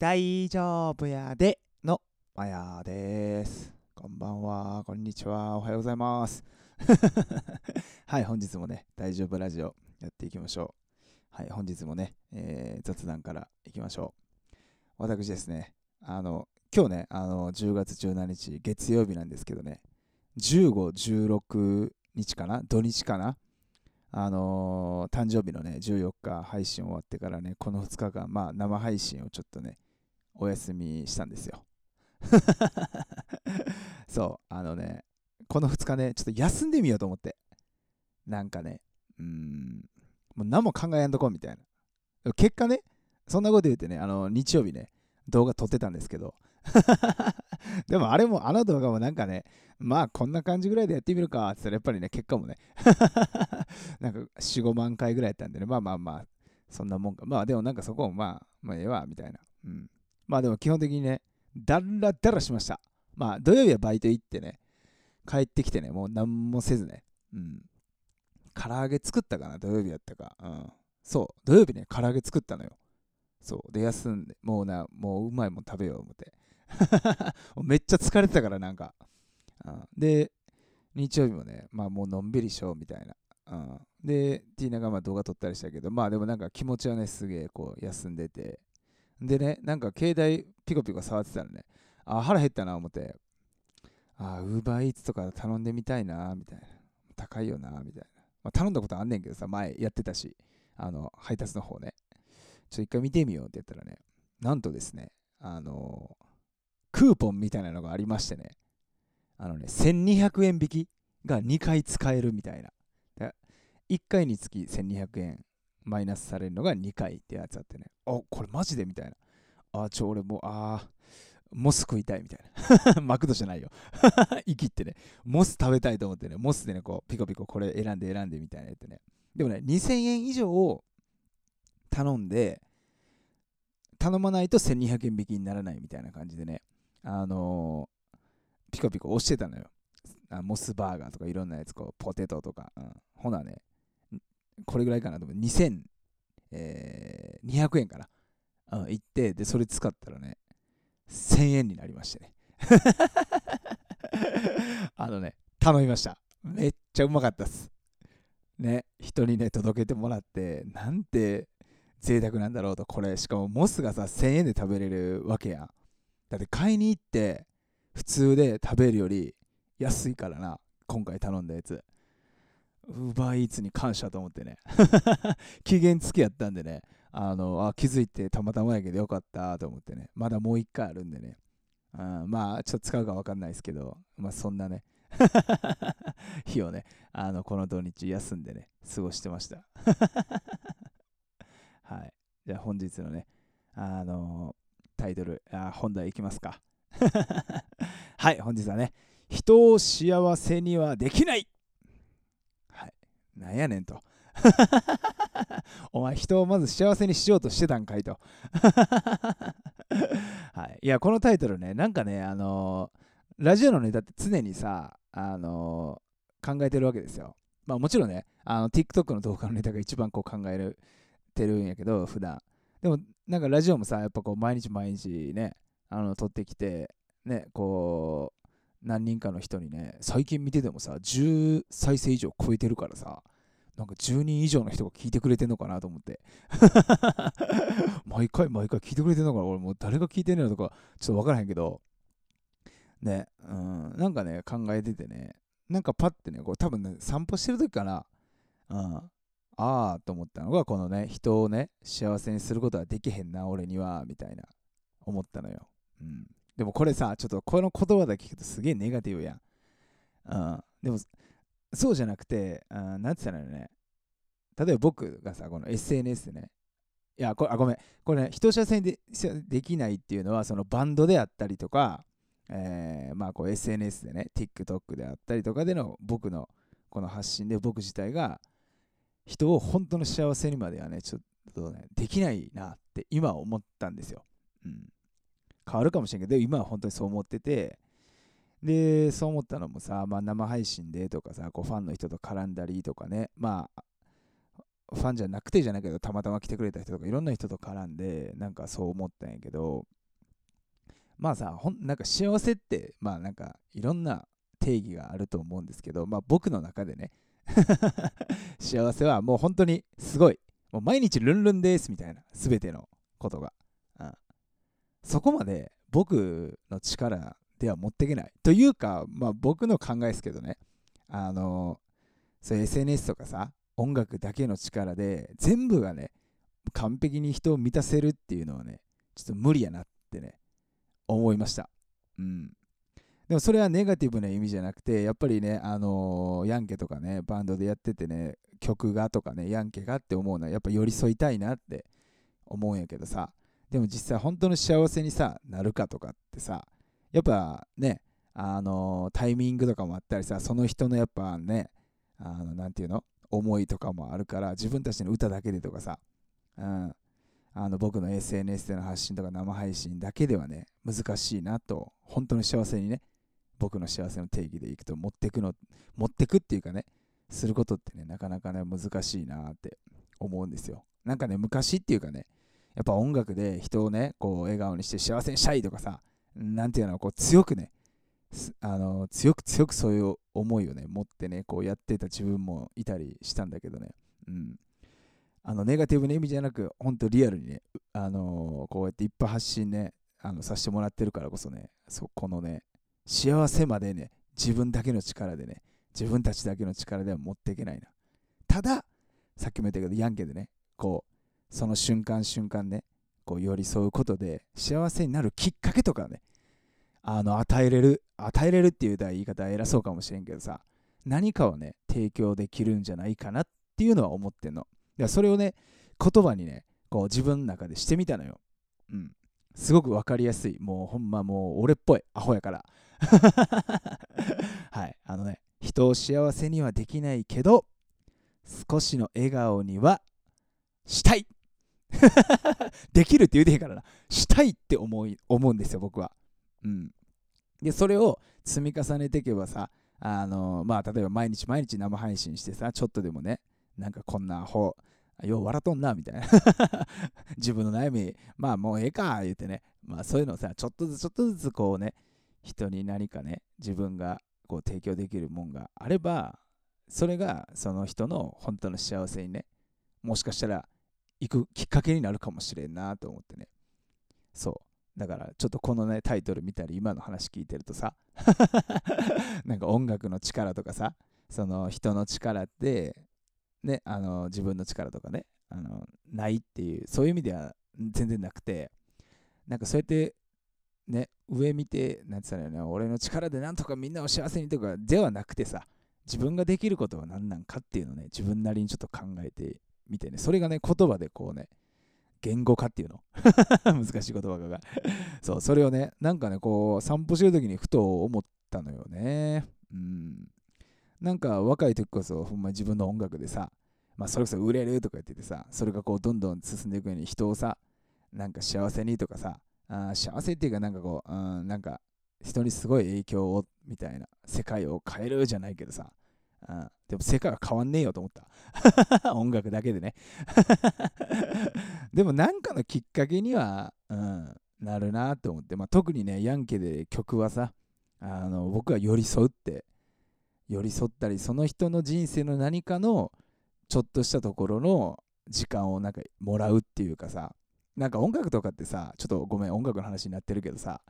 大丈夫やでのまやです。こんばんは、こんにちは、おはようございます。はい、本日もね、大丈夫ラジオやっていきましょう。はい、本日もね、えー雑談からいきましょう。私ですね、あの、今日ね、あの、10月17日、月曜日なんですけどね、15、16日かな？土日かな？あのー誕生日のね、14日配信終わってからね、この2日間、まあ生配信をちょっとね、お休みしたんですよ。そう、あのね、この2日ね、ちょっと休んでみようと思って。なんかね、うん、もう何も考えんとこみたいな。結果ね、そんなこと言ってね、あの、日曜日ね、動画撮ってたんですけど、でもあれも、あの動画もなんかね、まあこんな感じぐらいでやってみるかって言ったらやっぱりね、結果もね、なんか4、5万回ぐらいやったんでね、まあまあまあ、そんなもんか。まあでもなんかそこもまあ、まあええわ、みたいな。うん。まあでも基本的にね、だらだらしました。まあ土曜日はバイト行ってね、帰ってきてね、もう何もせずね、うん。唐揚げ作ったかな、土曜日やったか。うん。そう、土曜日ね、唐揚げ作ったのよ。そう。で、休んで、もうな、もううまいもん食べよう思って。めっちゃ疲れてたから、なんか。うん、で、日曜日もね、まあもうのんびりしようみたいな。うん、で、ティーナがまあ動画撮ったりしたけど、まあでもなんか気持ちはね、すげえこう休んでて。でね、なんか携帯ピコピコ触ってたらね、あ、腹減ったな思って、あ、ウーバーイーツとか頼んでみたいな、みたいな。高いよな、みたいな。まあ、頼んだことあんねんけどさ、前やってたし、あの、配達の方ね。ちょっと一回見てみようって言ったらね、なんとですね、あのクーポンみたいなのがありましてね、あのね、1200円引きが2回使えるみたいな。1回につき1200円マイナスされるのが2回ってやつあってね、あ、これマジでみたいな。あ、ちょ、俺もう、あモス食いたいみたいな。マクドじゃないよ。生きってね、モス食べたいと思ってね、モスでね、こう、ピコピコこれ選んで選んでみたいなやってね。でもね、2000円以上を頼んで、頼まないと1200円引きにならないみたいな感じでね、あのーピコピコ押してたのよ。あモスバーガーとかいろんなやつ、こうポテトとか。うん、ほなね、これぐらいかなと思う。2200円かな。うん、行って、で、それ使ったらね、1000円になりましてね。あのね、頼みました。めっちゃうまかったっす。ね、人にね、届けてもらって、なんて贅沢なんだろうと、これ、しかもモスがさ、1000円で食べれるわけやん。だって買いに行って、普通で食べるより安いからな、今回頼んだやつ。ウーバーイーツに感謝と思ってね。期限付きやったんでね、あのあ気づいてたまたまやけどよかったと思ってね、まだもう一回あるんでね。うん、まあ、ちょっと使うか分かんないですけど、まあそんなね、日をね、あのこの土日休んでね、過ごしてました。はい。じゃあ本日のね、あのタイトル、あ本題いきますか。はい、本日はね、人を幸せにはできない、なんやねんと。お前、人をまず幸せにしようとしてたんかいと。はい、いや、このタイトルね、なんかね、あのーラジオのネタって常にさ、あのー考えてるわけですよ。まあもちろんね、あの TikTok の動画のネタが一番こう考えるてるんやけど、普段。でも、なんかラジオもさ、やっぱこう毎日毎日ね、あの撮ってきて、ね、こう、何人かの人にね、最近見ててもさ、10再生以上超えてるからさ、なんか10人以上の人が聞いてくれてんのかなと思って。毎回毎回聞いてくれてんのかな？俺もう誰が聞いてんのとか、ちょっとわからへんけど、ね、うん、なんかね、考えててね、なんかパッてね、こう多分ね、散歩してる時かな、うん、ああと思ったのが、このね、人をね、幸せにすることはできへんな、俺には、みたいな、思ったのよ。うん。でもこれさ、ちょっとこの言葉だけ聞くとすげえネガティブやん。うん。でも、そうじゃなくて、うん、なんて言ったらいいのね、例えば僕がさ、この SNS でね、いや、これ、あ、ごめん、これね、人を幸せにでできないっていうのは、そのバンドであったりとか、えーまあこう SNS でね、TikTok であったりとかでの僕のこの発信で僕自体が人を本当の幸せにまではね、ちょっとね、できないなって今思ったんですよ。うん。変わるかもしれんけど、今は本当にそう思ってて、で、そう思ったのもさ、まあ生配信でとかさ、こうファンの人と絡んだりとかね、まあ、ファンじゃなくてじゃないけどたまたま来てくれた人とかいろんな人と絡んでなんかそう思ったんやけどまあさほんなんか幸せってまあなんかいろんな定義があると思うんですけどまあ僕の中でね 幸せはもう本当にすごいもう毎日ルンルンですみたいな全てのことが、そこまで僕の力では持っていけないというかまあ僕の考えですけどね。あのそう SNS とかさ音楽だけの力で全部がね完璧に人を満たせるっていうのはねちょっと無理やなってね思いました。うん。でもそれはネガティブな意味じゃなくてやっぱりねあのー、ヤンケとかねバンドでやっててね曲がとかねヤンケがって思うのはやっぱ寄り添いたいなって思うんやけどさ。でも実際本当の幸せにさなるかとかってさやっぱねあの、タイミングとかもあったりさその人のやっぱねあのなんていうの思いとかもあるから自分たちの歌だけでとかさ、うん、あの僕の SNS での発信とか生配信だけではね難しいなと本当の幸せにね僕の幸せの定義でいくと持ってくの持ってくっていうかねすることってねなかなかね難しいなって思うんですよ。なんかね昔っていうかねやっぱ音楽で人をねこう笑顔にして幸せにしたいとかさなんていうのこう強くねあの強く強くそういう思いをね持ってねこうやってた自分もいたりしたんだけどね、うん、あのネガティブな意味じゃなく本当リアルにね、あのこうやっていっぱい発信ねあのさせてもらってるからこそねそこのね幸せまでね自分だけの力でね自分たちだけの力では持っていけないな。たださっきも言ったけどヤンケでねこうその瞬間瞬間ねこう寄り添うことで幸せになるきっかけとかねあの与えれる与えれるっていう言い方は偉そうかもしれんけどさ何かをね提供できるんじゃないかなっていうのは思ってんの。いやそれをね言葉にねこう自分の中でしてみたのよ。うん。すごく分かりやすい。もうほんまもう俺っぽい。アホやから。はい。あのね人を幸せにはできないけど少しの笑顔にはしたい。できるって言うてへんからなしたいって思い思うんですよ僕はうん。で、それを積み重ねていけばさ、あのまあ、例えば毎日毎日生配信してさ、ちょっとでもね、なんかこんなアホ、よう笑っとんな、みたいな。自分の悩み、まあもうええか、言うてね。まあそういうのをさ、ちょっとずつちょっとずつこうね、人に何かね、自分がこう提供できるもんがあれば、それがその人の本当の幸せにね、もしかしたら行くきっかけになるかもしれんなと思ってね。そう。だからちょっとこのねタイトル見たり今の話聞いてるとさ なんか音楽の力とかさその人の力ってねあの自分の力とかねあのないっていうそういう意味では全然なくてなんかそうやってね上見てなんて言ったらね俺の力でなんとかみんなを幸せにとかではなくてさ自分ができることは何なんかっていうのをね自分なりにちょっと考えてみてねそれがね言葉でこうね言語化っていうの 難しい言葉がそう、それをね、なんかね、こう、散歩してる時にふと思ったのよね。うん。なんか若い時こそ、ほんま自分の音楽でさ、まあ、それこそ売れるとか言っててさ、それがこう、どんどん進んでいくように人をさ、なんか幸せにとかさ、あ幸せっていうか、なんかこう、うん、なんか人にすごい影響をみたいな、世界を変えるじゃないけどさ、うん、でも世界は変わんねえよと思った。音楽だけでね。でもなんかのきっかけには、うん、なるなと思って、まあ、特にね、ヤンケで曲はさ、あの僕は寄り添うって、寄り添ったり、その人の人生の何かのちょっとしたところの時間をなんかもらうっていうかさ、なんか音楽とかってさ、ちょっとごめん、音楽の話になってるけどさ、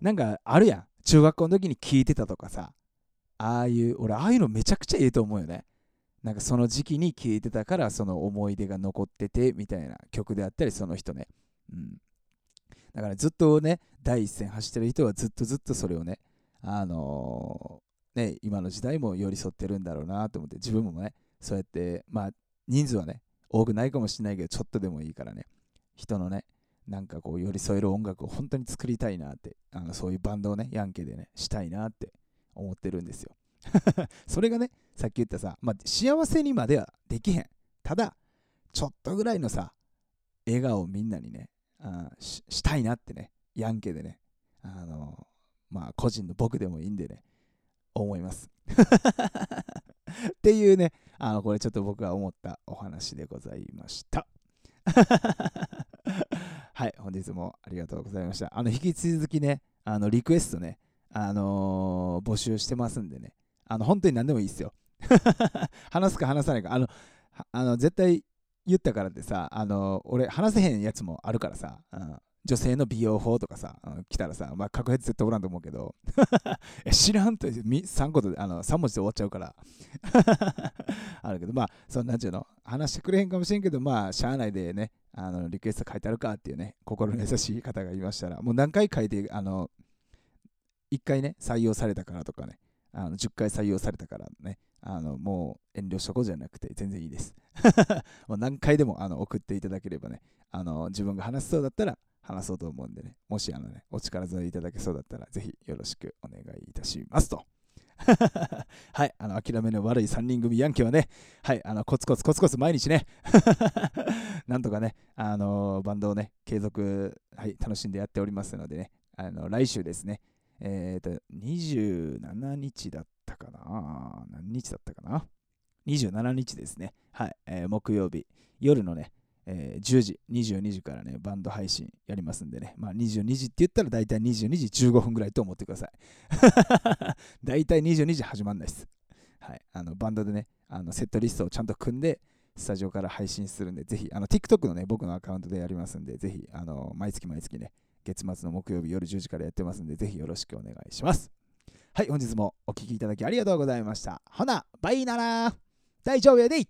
なんかあるやん。中学校の時に聴いてたとかさ、ああいう、俺、ああいうのめちゃくちゃええと思うよね。なんかその時期に聴いてたからその思い出が残っててみたいな曲であったりその人ね。うん。だからずっとね、第一線走ってる人はずっとずっとそれをね、あのー、ね、今の時代も寄り添ってるんだろうなと思って自分もね、そうやって、まあ人数はね、多くないかもしれないけど、ちょっとでもいいからね、人のね、なんかこう寄り添える音楽を本当に作りたいなって、あのそういうバンドをね、ヤンケでね、したいなって思ってるんですよ。それがね、さっき言ったさ、まあ、幸せにまではできへん。ただ、ちょっとぐらいのさ、笑顔をみんなにね、あししたいなってね、ヤンケでね、あのまあ、個人の僕でもいいんでね、思います。っていうね、あの、これちょっと僕が思ったお話でございました。はい、本日もありがとうございました。あの、引き続きね、あの、リクエストね、あのー募集してますんでね、あの、本当に何でもいいですよ。話すか話さないか、あの、あの絶対言ったからってさ、あの、俺、話せへんやつもあるからさ、女性の美容法とかさ、来たらさ、まあ、確実絶対おらんと思うけど、知らんと3個で、あの、3文字で終わっちゃうから、あるけど、まあ、そんなんちゅうの、話してくれへんかもしれんけど、まあ、しゃあないでね、あの、リクエスト書いてあるかっていうね、心の優しい方がいましたら、もう何回書いて、あの、1回ね、採用されたからとかね、あの10回採用されたからね、あのもう遠慮しとこうじゃなくて全然いいです。もう何回でもあの送っていただければね、あの自分が話しそうだったら話そうと思うんでね、もしあのね、お力添えいただけそうだったら、ぜひよろしくお願いいたしますと。はい、あの諦めの悪い3人組ヤンキーはね、はい、あのコツコツコツコツ毎日ね、なんとかね、あのバンドをね、継続、はい、楽しんでやっておりますのでね、あの来週ですね、えっ、と、27日だったかな何日だったかな ?27 日ですね。はい、えー木曜日、夜のね、えー10時、22時からね、バンド配信やりますんでね、まあ22時って言ったら大体22時15分ぐらいと思ってください。大体22時始まんないです。はい、あのバンドでね、あのセットリストをちゃんと組んで、スタジオから配信するんで、ぜひ、あの TikTok のね、僕のアカウントでやりますんで、ぜひ、あの毎月毎月ね、月末の木曜日夜10時からやってますんで、ぜひよろしくお願いします。はい、本日もお聴きいただきありがとうございました。ほな、バイなら大丈夫やでい